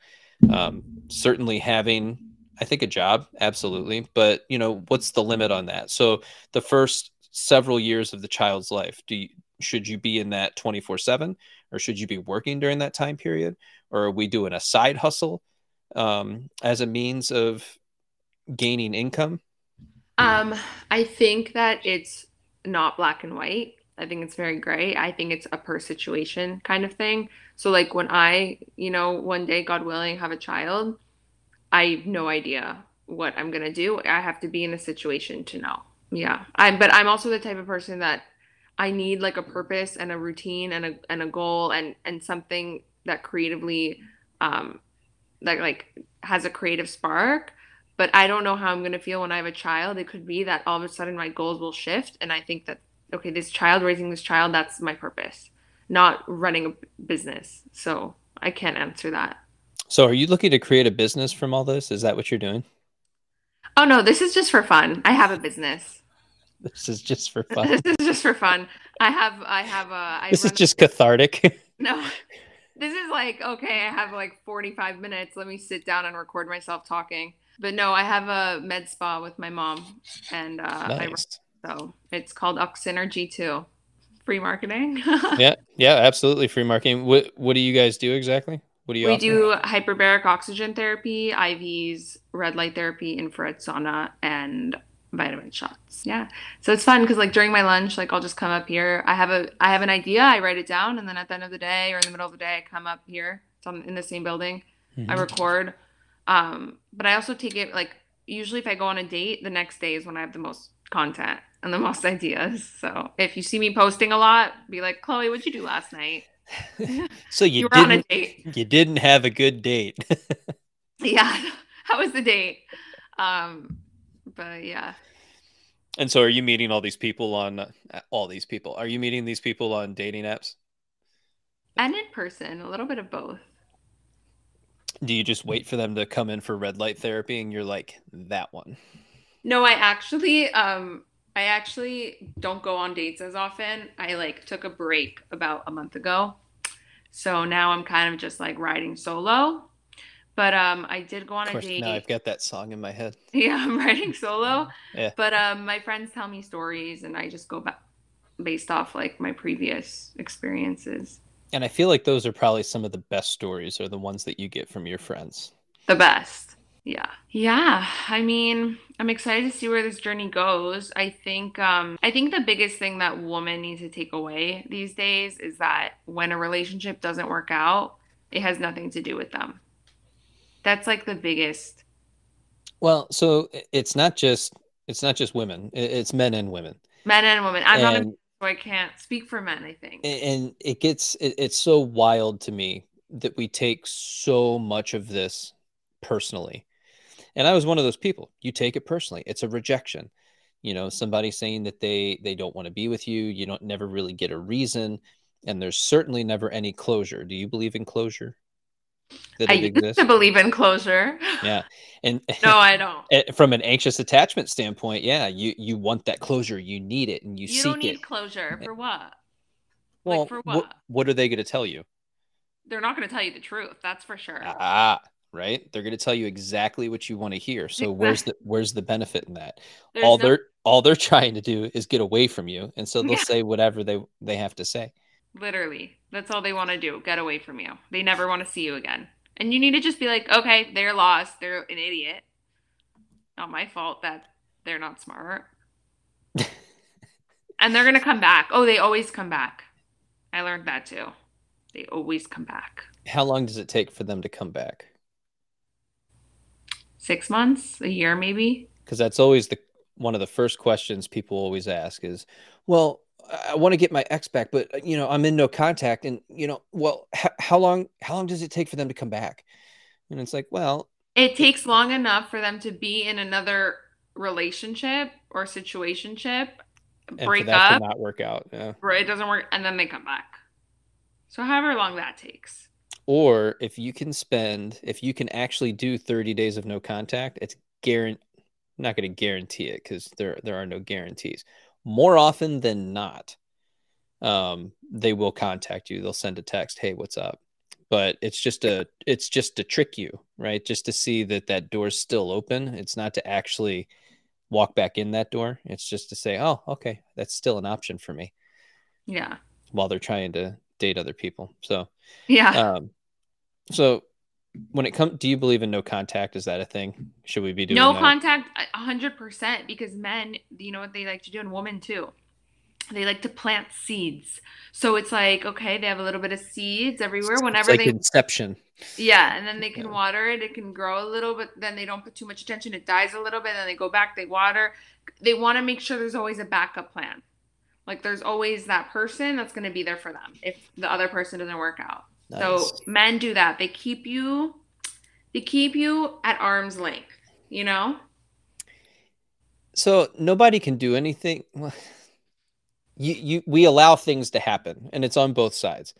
um, certainly having, I think, a job, absolutely. But you know, what's the limit on that? So the first several years of the child's life, do you, should you be in that 24 7 or should you be working during that time period or are we doing a side hustle um, as a means of gaining income um, i think that it's not black and white I think it's very gray. I think it's a per situation kind of thing. So like when I, you know, one day, God willing, have a child, I have no idea what I'm gonna do. I have to be in a situation to know. Yeah. I'm but I'm also the type of person that I need like a purpose and a routine and a and a goal and and something that creatively um that like has a creative spark but I don't know how I'm going to feel when I have a child. It could be that all of a sudden my goals will shift. And I think that okay, this child, raising this child, that's my purpose, not running a business. So I can't answer that. So are you looking to create a business from all this? Is that what you're doing? Oh no, this is just for fun. I have a business. This is just for fun. this is just for fun. I have I have a I This is just cathartic. no. This is like okay, I have like 45 minutes. Let me sit down and record myself talking. But no, I have a med spa with my mom and uh nice. So it's called Oxynergy too. Free marketing. yeah, yeah, absolutely free marketing. What what do you guys do exactly? What do you? We offer? do hyperbaric oxygen therapy, IVs, red light therapy, infrared sauna, and vitamin shots. Yeah. So it's fun because like during my lunch, like I'll just come up here. I have a I have an idea, I write it down, and then at the end of the day or in the middle of the day, I come up here. It's on, in the same building. Mm-hmm. I record. Um, but I also take it like usually if I go on a date, the next day is when I have the most content and the most ideas. So if you see me posting a lot, be like, Chloe, what'd you do last night? so you, you didn't, You didn't have a good date. yeah. How was the date? Um, but yeah. And so are you meeting all these people on uh, all these people? Are you meeting these people on dating apps? And in person, a little bit of both. Do you just wait for them to come in for red light therapy and you're like that one? No, I actually um I actually don't go on dates as often. I like took a break about a month ago. So now I'm kind of just like riding solo. But um I did go on a date. Now I've got that song in my head. Yeah, I'm riding solo. yeah. But um my friends tell me stories and I just go back based off like my previous experiences. And I feel like those are probably some of the best stories are the ones that you get from your friends. The best. Yeah. Yeah. I mean, I'm excited to see where this journey goes. I think um I think the biggest thing that women need to take away these days is that when a relationship doesn't work out, it has nothing to do with them. That's like the biggest Well, so it's not just it's not just women. It's men and women. Men and women. I'm and, not a, so I can't speak for men, I think. And it gets it, it's so wild to me that we take so much of this personally. And I was one of those people. You take it personally. It's a rejection. You know, somebody saying that they they don't want to be with you, you don't never really get a reason, and there's certainly never any closure. Do you believe in closure? That I used exists? to believe in closure. Yeah, and no, I don't. Eh, from an anxious attachment standpoint, yeah, you you want that closure, you need it, and you, see it. you don't need it. closure for what? Well, like for what? what? What are they going to tell you? They're not going to tell you the truth. That's for sure. Ah, right. They're going to tell you exactly what you want to hear. So where's the where's the benefit in that? There's all no... they're all they're trying to do is get away from you, and so they'll yeah. say whatever they they have to say. Literally, that's all they want to do. Get away from you. They never want to see you again. And you need to just be like, okay, they're lost. They're an idiot. Not my fault that they're not smart. and they're gonna come back. Oh, they always come back. I learned that too. They always come back. How long does it take for them to come back? Six months, a year, maybe. Because that's always the one of the first questions people always ask is, well, I want to get my ex back, but uh, you know, I'm in no contact, and you know, well, h- how long? How long does it take for them to come back? And it's like, well, it takes long enough for them to be in another relationship or situationship, break up, not work out. Yeah, it doesn't work, and then they come back. So, however long that takes. Or if you can spend, if you can actually do 30 days of no contact, it's guaranteed. not going to guarantee it because there there are no guarantees. More often than not, um, they will contact you. They'll send a text, "Hey, what's up?" But it's just a it's just to trick you, right? Just to see that that door's still open. It's not to actually walk back in that door. It's just to say, "Oh, okay, that's still an option for me." Yeah. While they're trying to date other people. So yeah. Um, so when it comes, do you believe in no contact? Is that a thing? Should we be doing no that? contact? hundred percent. Because men, you know what they like to do, and women too. They like to plant seeds. So it's like okay, they have a little bit of seeds everywhere. Whenever like they inception. Yeah, and then they can yeah. water it. It can grow a little bit. Then they don't put too much attention. It dies a little bit. Then they go back. They water. They want to make sure there's always a backup plan. Like there's always that person that's going to be there for them if the other person doesn't work out. Nice. So men do that. They keep you they keep you at arm's length, you know? So nobody can do anything. You you we allow things to happen and it's on both sides.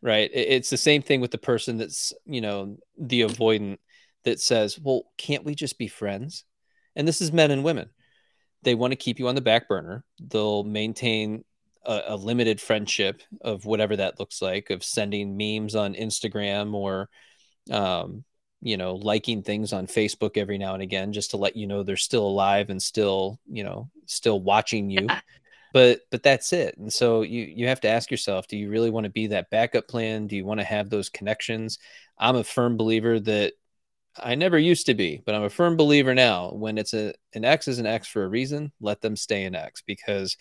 Right? It's the same thing with the person that's, you know, the avoidant that says, "Well, can't we just be friends?" And this is men and women they want to keep you on the back burner. They'll maintain a, a, limited friendship of whatever that looks like, of sending memes on Instagram or, um, you know, liking things on Facebook every now and again, just to let you know they're still alive and still, you know, still watching you. But but that's it. And so you you have to ask yourself, do you really want to be that backup plan? Do you want to have those connections? I'm a firm believer that I never used to be, but I'm a firm believer now. When it's a an X is an X for a reason, let them stay an X because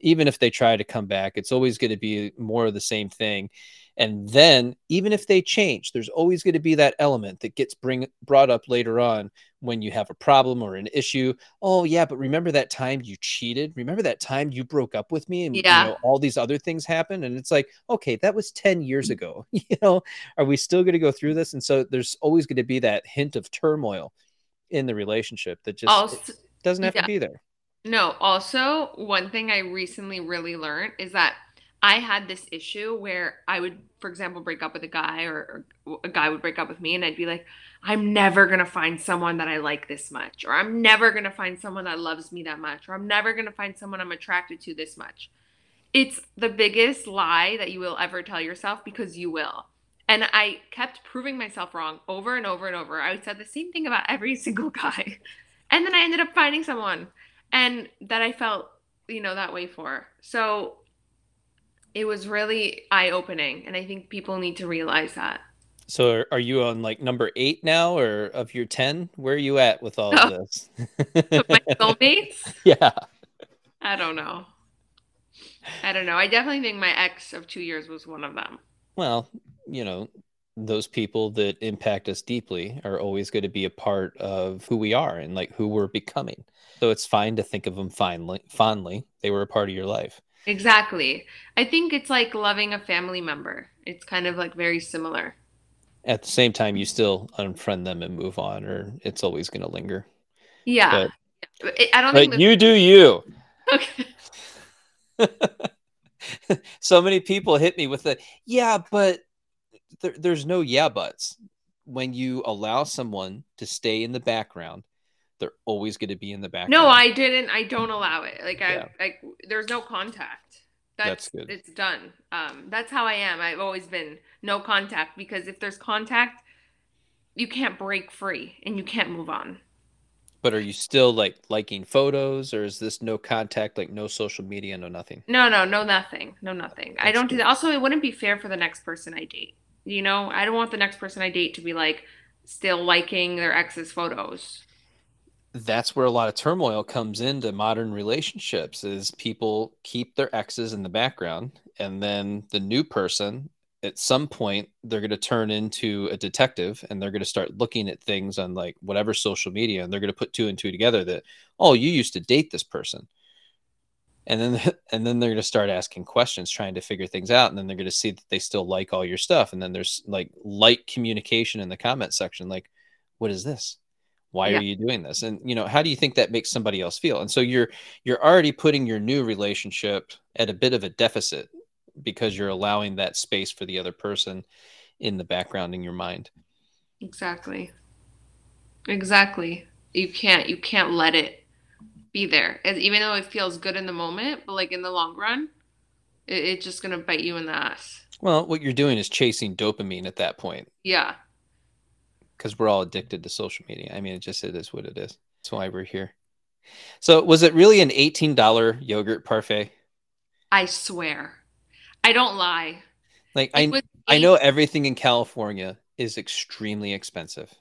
even if they try to come back, it's always going to be more of the same thing. And then even if they change, there's always going to be that element that gets bring brought up later on when you have a problem or an issue. Oh yeah, but remember that time you cheated? Remember that time you broke up with me and yeah. you know, all these other things happen. And it's like, okay, that was 10 years mm-hmm. ago. you know, are we still going to go through this? And so there's always going to be that hint of turmoil in the relationship that just also, doesn't have yeah. to be there. No, also one thing I recently really learned is that I had this issue where I would, for example, break up with a guy or, or, a guy would break up with me and I'd be like, I'm never going to find someone that I like this much, or I'm never going to find someone that loves me that much, or I'm never going to find someone I'm attracted to this much. It's the biggest lie that you will ever tell yourself because you will. And I kept proving myself wrong over and over and over. I said the same thing about every single guy. And then I ended up finding someone and that I felt, you know, that way for. So it was really eye opening. And I think people need to realize that. So are you on like number eight now or of your 10? Where are you at with all of this? my soulmates? Yeah. I don't know. I don't know. I definitely think my ex of two years was one of them. Well, you know, those people that impact us deeply are always going to be a part of who we are and like who we're becoming. So it's fine to think of them fondly. Fondly, they were a part of your life. Exactly. I think it's like loving a family member. It's kind of like very similar. at the same time you still unfriend them and move on or it's always going to linger Yeah. But- I don't but think you do you okay. so many people hit me with the yeah but there, there's no yeah buts when you allow someone to stay in the background they're always going to be in the background No, I didn't. I don't allow it. Like I Yeah. like there's no contact. That's That's, good. It's done. Um, that's how I am. I've always been no contact because if there's contact, you can't break free and you can't move on. but are you still like liking photos or is this no contact like no social media no nothing No, no, no, nothing. No, nothing. I don't do that. Also, it wouldn't be fair for the next person I date. You know, I don't want the next person I date to be like still liking their ex's photos. That's where a lot of turmoil comes into modern relationships is people keep their exes in the background and then the new person at some point they're going to turn into a detective and they're going to start looking at things on like whatever social media and they're going to put two and two together that oh you used to date this person. And then and then they're going to start asking questions trying to figure things out and then they're going to see that they still like all your stuff and then there's like light communication in the comment section like what is this why Yeah. are you doing this and you know how do you think that makes somebody else feel and so you're you're already putting your new relationship at a bit of a deficit because you're allowing that space for the other person in the background in your mind Exactly. Exactly. You can't you can't let it be there. As, even though it feels good in the moment, but like in the long run, it, it's just gonna bite you in the ass. well what you're doing is chasing dopamine at that point Yeah. Because we're all addicted to social media i mean it just it is what it is that's why we're here so was it really an $18 yogurt parfait I swear. I don't lie. like It i i know everything in california is extremely expensive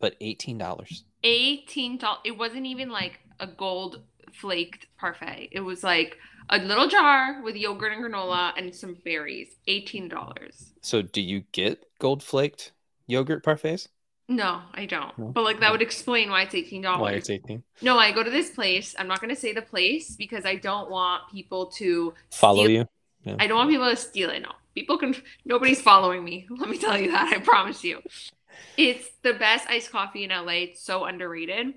but $18 eighteen dollars. It wasn't even like a gold flaked parfait. It was like a little jar with yogurt and granola and some berries. Eighteen dollars. so do you get gold flaked yogurt parfaits No, I don't. No? But like that would explain why it's eighteen dollars. why it's 18 No, I go to this place. I'm not going to say the place because I don't want people to follow steal- you I don't want people to steal it. No, people can. Nobody's following me. Let me tell you that. I promise you. It's the best iced coffee in LA. It's so underrated,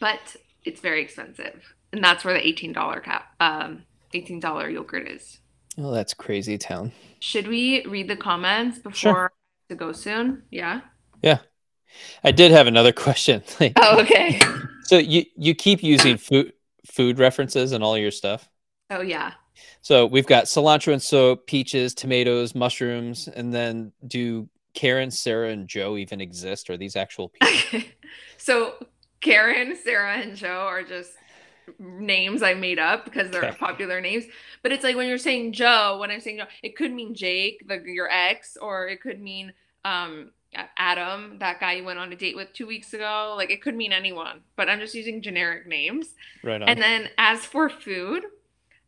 but it's very expensive, and that's where the eighteen dollar cap, um, eighteen dollar yogurt is. oh that's crazy town Should we read the comments before Sure. To go soon? Yeah. Yeah. I did have another question Like, Oh, okay. so you you keep using food food references and all your stuff Oh yeah. So we've got cilantro and soap, peaches, tomatoes, mushrooms, and then do Karen, Sarah, and Joe even exist? Are these actual people? so Karen, Sarah, and Joe are just names I made up because they're Okay. popular names. But it's like when you're saying Joe, when I'm saying Joe, it could mean Jake, the, your ex, or it could mean um, Adam, that guy you went on a date with two weeks ago. Like it could mean anyone, but I'm just using generic names. Right on. And then as for food,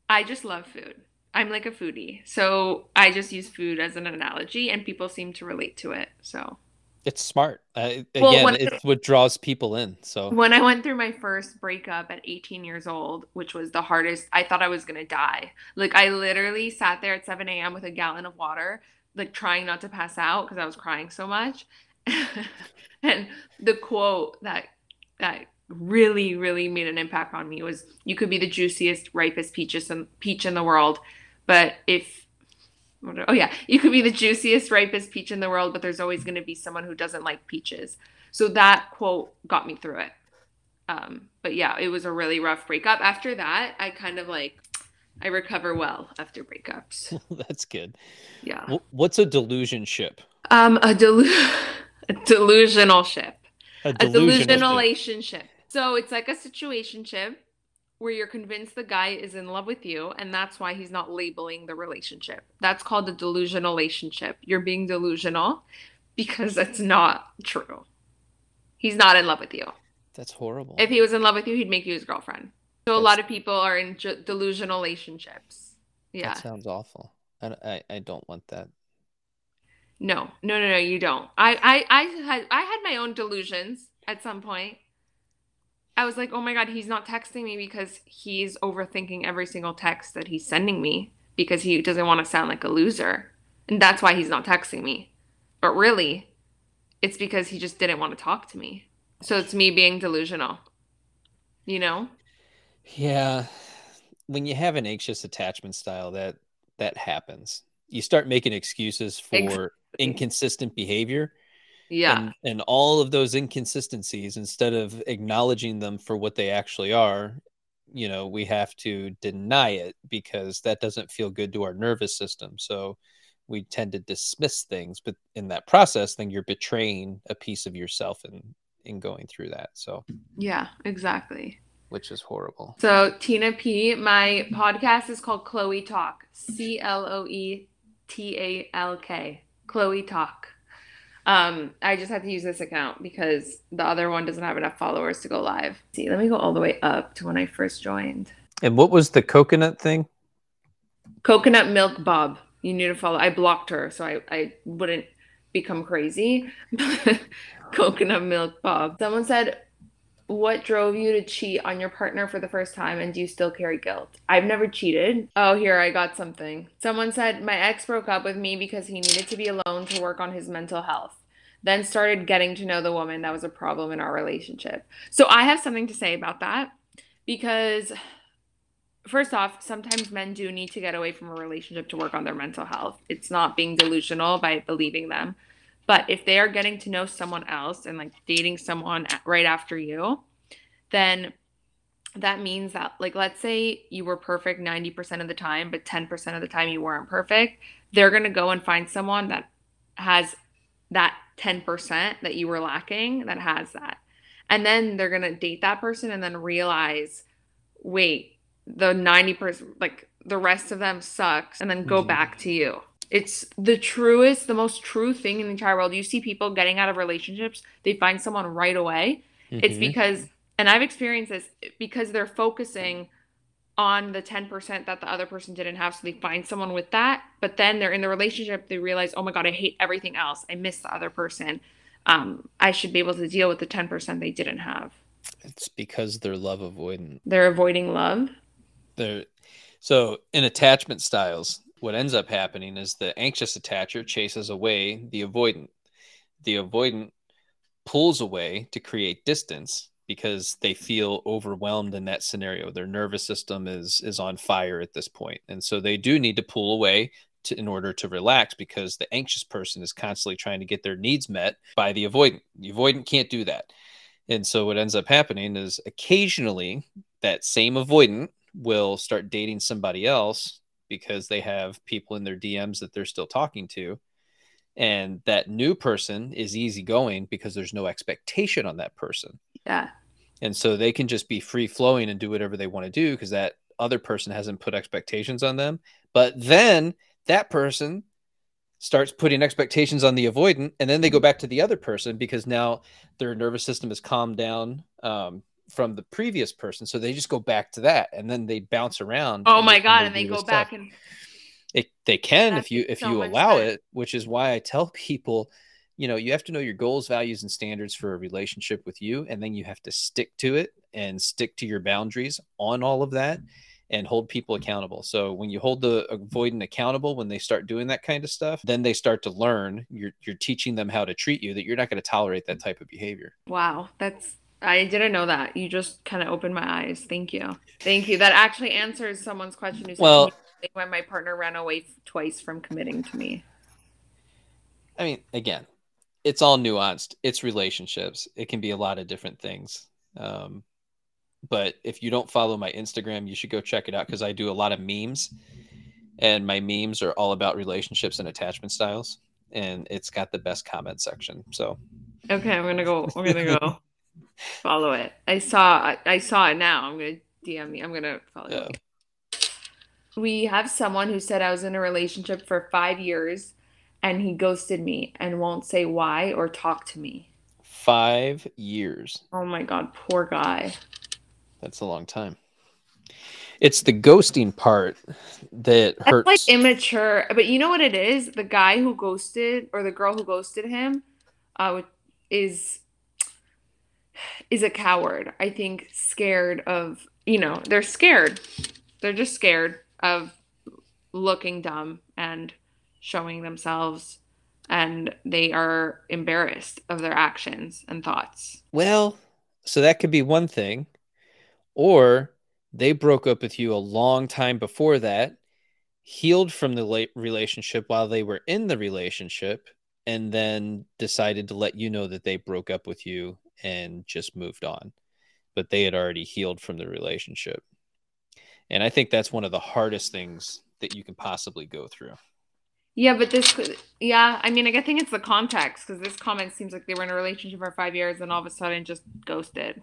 I just love food. I'm like a foodie. So I just use food as an analogy and people seem to relate to it. So it's smart. Uh, Well, again, it's what draws people in. So when I went through my first breakup at 18 years old, which was the hardest, I thought I was gonna die. Like I literally sat there at 7 a.m. with a gallon of water, like trying not to pass out because I was crying so much. and the quote that that really, really made an impact on me was, "You could be the juiciest, ripest peaches in, peach in the world, but if Oh yeah, you could be the juiciest, ripest peach in the world, but there's always going to be someone who doesn't like peaches. So that quote got me through it. Um, but yeah, it was a really rough breakup. After that, I kind of like I recover well after breakups. that's good. Yeah. What's a delusion ship? Um, a, delu- a delusional ship. A a delusional delusional relationship. So it's like a situationship where you're convinced the guy is in love with you, and that's why he's not labeling the relationship. That's called a delusional relationship. You're being delusional because that's not true. He's not in love with you. That's horrible. If he was in love with you, he'd make you his girlfriend. So a lot of people are in ju- delusional relationships. Yeah. That sounds awful. I, I, I don't want that. No, no, no, no, you don't. I, I, I had, I had my own delusions at some point. I was like, oh my God, he's not texting me because he's overthinking every single text that he's sending me because he doesn't want to sound like a loser. And that's why he's not texting me. But really, it's because he just didn't want to talk to me. So it's me being delusional. You know? Yeah. When you have an anxious attachment style, that that happens. You start making excuses for exactly. inconsistent behavior. Yeah. And, and all of those inconsistencies, instead of acknowledging them for what they actually are, you know, we have to deny it because that doesn't feel good to our nervous system. So we tend to dismiss things, but in that process, then you're betraying a piece of yourself in in going through that. So yeah, exactly. Which is horrible. So Tina P, my podcast is called Cloetalk. C L O E T A L K. Cloetalk. Um, I just had to use this account because the other one doesn't have enough followers to go live. See, let me go all the way up to when I first joined. And what was the coconut thing? Coconut Milk Bob you need to follow. I blocked her so I, I wouldn't become crazy. Coconut milk Bob. Someone said, What drove you to cheat on your partner for the first time and do you still carry guilt? I've never cheated. Oh, here, I got something. Someone said, My ex broke up with me because he needed to be alone to work on his mental health. Then started getting to know the woman that was a problem in our relationship. So I have something to say about that because first off, sometimes men do need to get away from a relationship to work on their mental health. It's not being delusional by believing them. But if they are getting to know someone else and like dating someone right after you, then that means that like let's say you were perfect 90% of the time but 10% of the time you weren't perfect they're going to go and find someone that has that 10% that you were lacking that has that and then they're going to date that person and then realize wait the 90% like the rest of them sucks and then go mm-hmm. back to you it's the truest the most true thing in the entire world. You see people getting out of relationships they find someone right away. Mm-hmm. it's because and i've experienced this because they're focusing on the 10% that the other person didn't have so they find someone with that but then they're in the relationship they realize oh my god i hate everything else. I miss the other person. Um, i should be able to deal with the 10% they didn't have. It's because they're love avoidant. They're avoiding love. There so in attachment styles what ends up happening is the anxious attacher chases away the avoidant. The avoidant pulls away to create distance because they feel overwhelmed in that scenario. Their nervous system is is on fire at this point. And so they do need to pull away to, in order to relax because the anxious person is constantly trying to get their needs met by the avoidant. The avoidant can't do that. And so what ends up happening is occasionally that same avoidant will start dating somebody else because they have people in their DMs that they're still talking to. And that new person is easygoing because there's no expectation on that person. Yeah. And so they can just be free flowing and do whatever they want to do because that other person hasn't put expectations on them. But then that person starts putting expectations on the avoidant and then they go back to the other person because now their nervous system has calmed down um, from the previous person so they just go back to that and then they bounce around oh my god and they go back stuff. and it, they can That's if you if so you allow it which is why i tell people you know you have to know your goals values and standards for a relationship with you and then you have to stick to it and stick to your boundaries on all of that and hold people accountable. So when you hold the avoidant accountable when they start doing that kind of stuff then they start to learn you're, you're teaching them how to treat you that you're not going to tolerate that type of behavior. Wow that's I didn't know that. You just kind of opened my eyes. Thank you. Thank you. That actually answers someone's question who said well, when my partner ran away twice from committing to me. I mean, again, it's all nuanced. It's relationships. It can be a lot of different things. Um, but if you don't follow my Instagram, you should go check it out because I do a lot of memes, and my memes are all about relationships and attachment styles, and it's got the best comment section. So, okay, I'm gonna go. I'm gonna go. follow it. I saw I saw it now. I'm gonna DM me. I'm gonna follow yeah. you. We have someone who said I was in a relationship for five years and he ghosted me and won't say why or talk to me. Five years. Oh my god, poor guy. That's a long time. It's the ghosting part that That's hurts. like immature, but you know what it is? The guy who ghosted or the girl who ghosted him uh, is is a coward. I think scared of, you know, they're scared. They're just scared of looking dumb and showing themselves and they are embarrassed of their actions and thoughts. Well, so that could be one thing. Or they broke up with you a long time before that, healed from the relationship while they were in the relationship, and then decided to let you know that they broke up with you and just moved on. But they had already healed from the relationship. And I think that's one of the hardest things that you can possibly go through. Yeah, but this, yeah, I mean, I think it's the context because this comment seems like they were in a relationship for five years and all of a sudden just ghosted.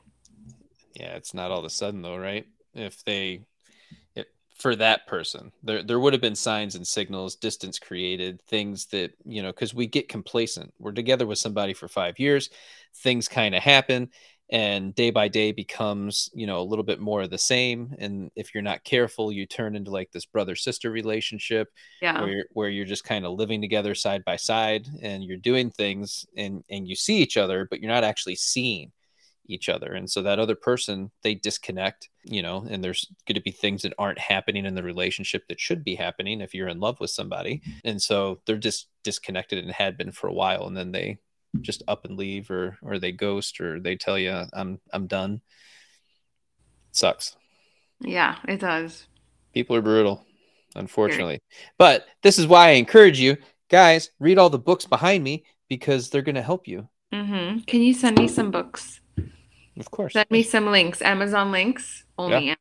Yeah, it's not all of a sudden though, right? If they, for that person, there there would have been signs and signals, distance created, things that you know, because we get complacent. We're together with somebody for five years, things kind of happen, and day by day becomes you know a little bit more of the same and if you're not careful you turn into like this brother sister relationship yeah. where, you're, where you're just kind of living together side by side and you're doing things and and you see each other but you're not actually seeing each other and so that other person they disconnect you know and there's going to be things that aren't happening in the relationship that should be happening if you're in love with somebody and so they're just disconnected and had been for a while and then they just up and leave or or they ghost or they tell you I'm I'm done. It sucks. Yeah, it does. People are brutal, unfortunately. But this is why I encourage you guys read all the books behind me because they're going to help you. Mm-hmm. Can you send me some books? Of course. Send me some links. Amazon links only. Yeah.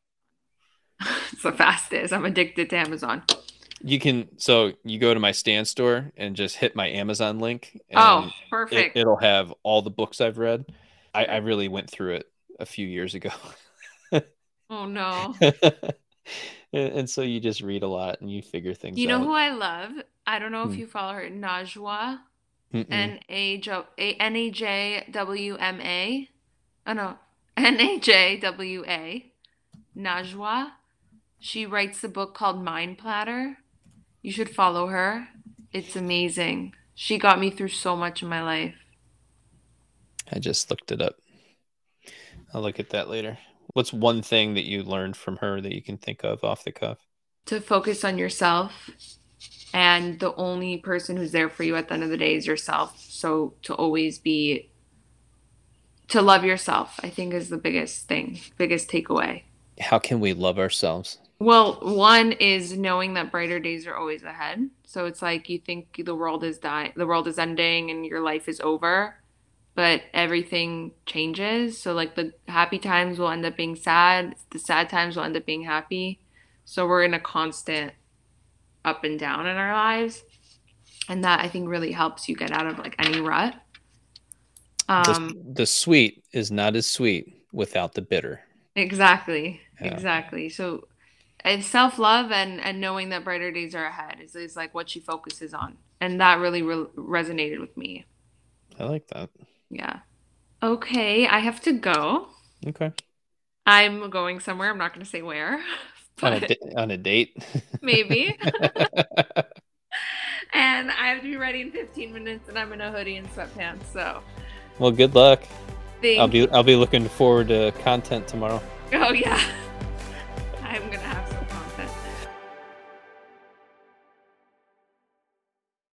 it's the fastest. I'm addicted to Amazon. You can so you go to my Stan Store and just hit my Amazon link. oh, perfect! It, will have all the books I've read. I, I really went through it a few years ago. oh no! and, so you just read a lot and you figure things. Out. You know out. who I love? I don't know if hmm. you follow her, Najwa. N A J N A J W M A. Oh no, N A J W A. Najwa. She writes a book called Mind Platter you should follow her. It's amazing. She got me through so much in my life. I just looked it up. I'll look at that later. What's one thing that you learned from her that you can think of off the cuff? To focus on yourself. And the only person who's there for you at the end of the day is yourself. So to always be, to love yourself, I think is the biggest thing, biggest takeaway. How can we love ourselves? Well, one is knowing that brighter days are always ahead. So it's like you think the world is dying, the world is ending, and your life is over, but everything changes. So like the happy times will end up being sad, the sad times will end up being happy. So we're in a constant up and down in our lives, and that I think really helps you get out of like any rut. Um, the, the sweet is not as sweet without the bitter. Exactly. Yeah. Exactly. So and self love and and knowing that brighter days are ahead is, is like what she focuses on, and that really re- resonated with me. I like that. Yeah. Okay, I have to go. Okay. I'm going somewhere. I'm not going to say where. On a, di- on a date. maybe. and I have to be ready in 15 minutes, and I'm in a hoodie and sweatpants. So. Well, good luck. I'll be I'll be looking forward to content tomorrow. Oh yeah. I'm gonna